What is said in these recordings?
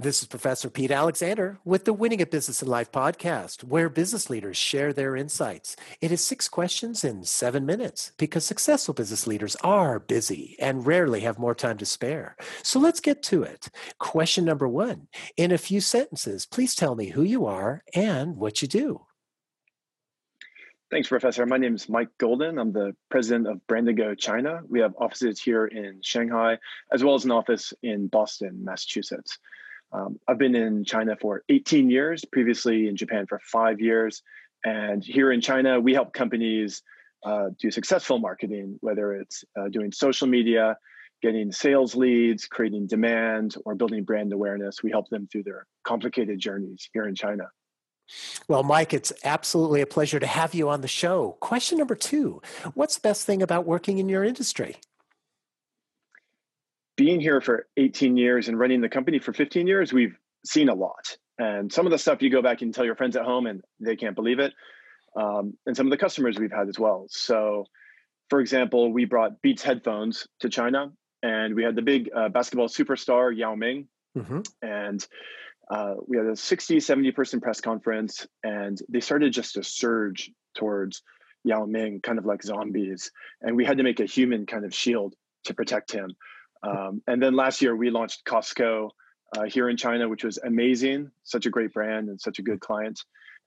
This is Professor Pete Alexander with the Winning at Business and Life podcast, where business leaders share their insights. It is six questions in seven minutes because successful business leaders are busy and rarely have more time to spare. So let's get to it. Question number one In a few sentences, please tell me who you are and what you do. Thanks, Professor. My name is Mike Golden. I'm the president of Brandigo China. We have offices here in Shanghai, as well as an office in Boston, Massachusetts. Um, I've been in China for 18 years, previously in Japan for five years. And here in China, we help companies uh, do successful marketing, whether it's uh, doing social media, getting sales leads, creating demand, or building brand awareness. We help them through their complicated journeys here in China. Well, Mike, it's absolutely a pleasure to have you on the show. Question number two What's the best thing about working in your industry? Being here for 18 years and running the company for 15 years, we've seen a lot. And some of the stuff you go back and tell your friends at home and they can't believe it. Um, and some of the customers we've had as well. So, for example, we brought Beats headphones to China and we had the big uh, basketball superstar Yao Ming. Mm-hmm. And uh, we had a 60, 70 person press conference and they started just to surge towards Yao Ming, kind of like zombies. And we had to make a human kind of shield to protect him. Um, and then last year we launched Costco uh, here in China, which was amazing. Such a great brand and such a good client.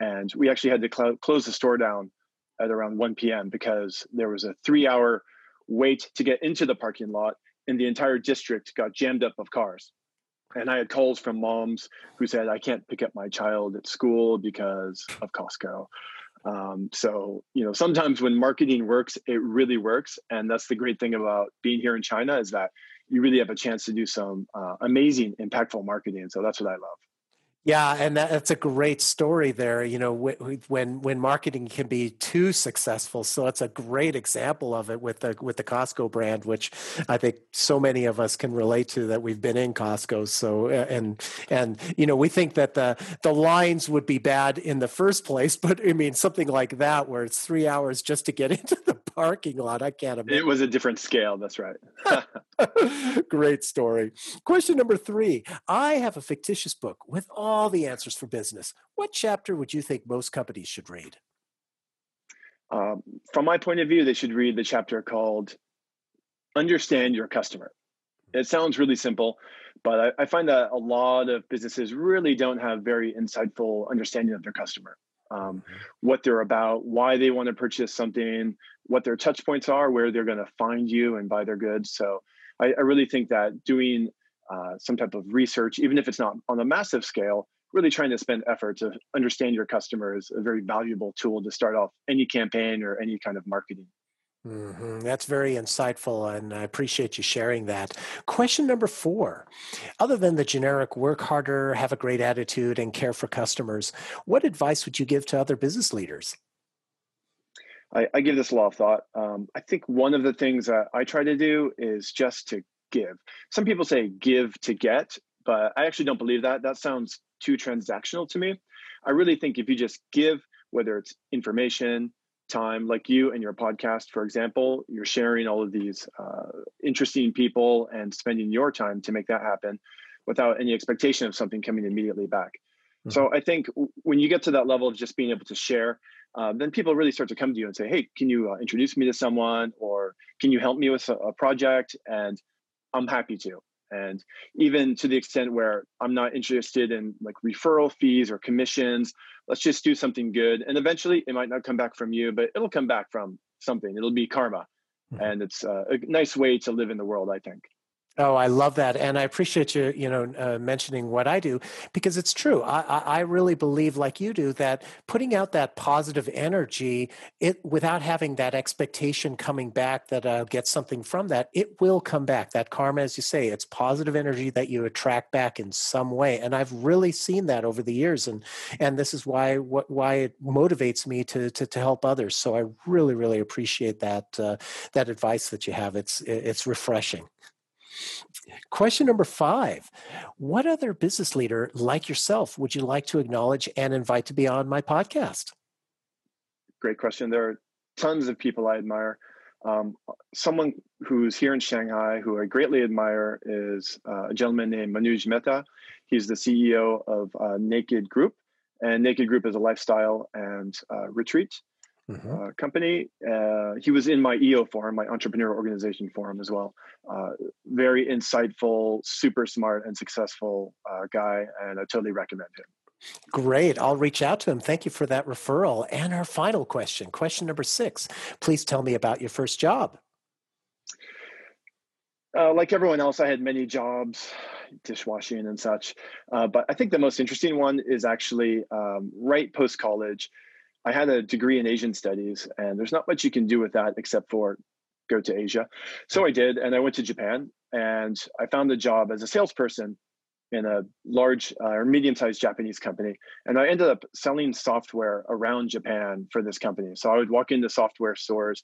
And we actually had to cl- close the store down at around 1 p.m. because there was a three hour wait to get into the parking lot, and the entire district got jammed up of cars. And I had calls from moms who said, I can't pick up my child at school because of Costco. Um, so, you know, sometimes when marketing works, it really works. And that's the great thing about being here in China is that you really have a chance to do some uh, amazing, impactful marketing. So that's what I love. Yeah, and that's a great story there. You know, when when marketing can be too successful, so it's a great example of it with the with the Costco brand, which I think so many of us can relate to that we've been in Costco. So and and you know, we think that the the lines would be bad in the first place, but I mean something like that where it's three hours just to get into the parking lot. I can't imagine. It was a different scale. That's right. great story. Question number three: I have a fictitious book with all the answers for business. What chapter would you think most companies should read? Um, from my point of view, they should read the chapter called Understand Your Customer. It sounds really simple, but I, I find that a lot of businesses really don't have very insightful understanding of their customer. Um, mm-hmm. what they're about, why they want to purchase something, what their touch points are, where they're going to find you and buy their goods. So I, I really think that doing uh, some type of research, even if it's not on a massive scale, really trying to spend effort to understand your customer is a very valuable tool to start off any campaign or any kind of marketing. Mm-hmm. That's very insightful, and I appreciate you sharing that. Question number four Other than the generic work harder, have a great attitude, and care for customers, what advice would you give to other business leaders? I, I give this a lot of thought. Um, I think one of the things that I try to do is just to give. Some people say give to get, but I actually don't believe that. That sounds too transactional to me. I really think if you just give, whether it's information, time, like you and your podcast, for example, you're sharing all of these uh, interesting people and spending your time to make that happen without any expectation of something coming immediately back. Mm-hmm. So I think when you get to that level of just being able to share, uh, then people really start to come to you and say, "Hey, can you uh, introduce me to someone, or can you help me with a, a project?" And I'm happy to. And even to the extent where I'm not interested in like referral fees or commissions, let's just do something good. And eventually it might not come back from you, but it'll come back from something. It'll be karma. Mm-hmm. And it's uh, a nice way to live in the world, I think. Oh, I love that, and I appreciate you, you know, uh, mentioning what I do because it's true. I, I really believe, like you do, that putting out that positive energy, it without having that expectation coming back that I'll get something from that, it will come back. That karma, as you say, it's positive energy that you attract back in some way, and I've really seen that over the years, and and this is why what why it motivates me to to, to help others. So I really, really appreciate that uh, that advice that you have. It's it's refreshing. Question number five What other business leader like yourself would you like to acknowledge and invite to be on my podcast? Great question. There are tons of people I admire. Um, someone who's here in Shanghai who I greatly admire is uh, a gentleman named Manoj Mehta. He's the CEO of uh, Naked Group, and Naked Group is a lifestyle and uh, retreat mm-hmm. Uh, company. Uh, he was in my EO forum, my entrepreneur organization forum as well. Uh, very insightful, super smart, and successful guy, and I totally recommend him. Great. I'll reach out to him. Thank you for that referral. And our final question, question number six. Please tell me about your first job. Uh, like everyone else, I had many jobs, dishwashing and such. Uh, but I think the most interesting one is actually um, right post college. I had a degree in Asian studies, and there's not much you can do with that except for go to Asia. So I did, and I went to Japan, and I found a job as a salesperson in a large uh, or medium-sized Japanese company, and I ended up selling software around Japan for this company. So I would walk into software stores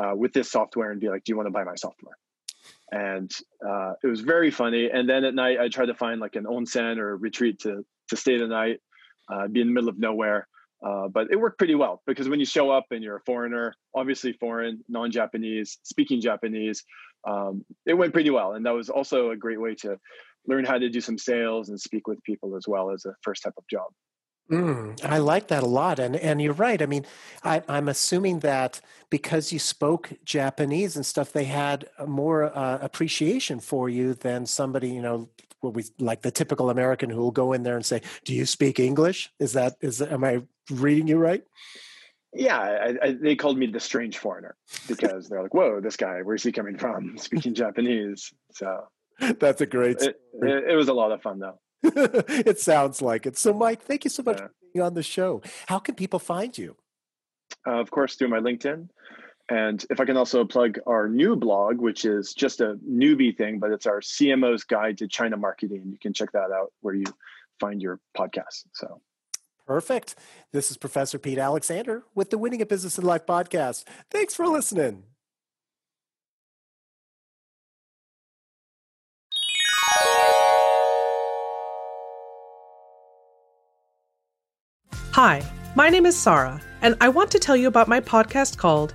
uh, with this software and be like, "Do you want to buy my software?" And uh, it was very funny. And then at night, I tried to find like an onsen or retreat to to stay the night, uh, be in the middle of nowhere. Uh, but it worked pretty well because when you show up and you're a foreigner, obviously foreign, non-Japanese, speaking Japanese, um, it went pretty well. And that was also a great way to learn how to do some sales and speak with people as well as a first type of job. Mm, I like that a lot, and and you're right. I mean, I, am assuming that because you spoke Japanese and stuff, they had more uh, appreciation for you than somebody, you know, what we like the typical American who will go in there and say, "Do you speak English?" Is that is am I reading you right? Yeah, I, I, they called me the strange foreigner because they're like, "Whoa, this guy, where's he coming from? Speaking Japanese?" So That's a great. It, it, it, was a lot of fun, though. it sounds like it. So, Mike, thank you so much yeah. for being on the show. How can people find you? Uh, of course, through my LinkedIn. And if I can also plug our new blog, which is just a newbie thing, but it's our CMO's Guide to China Marketing. You can check that out where you find your podcast. So perfect. This is Professor Pete Alexander with the Winning a Business and Life podcast. Thanks for listening. Hi, my name is Sarah, and I want to tell you about my podcast called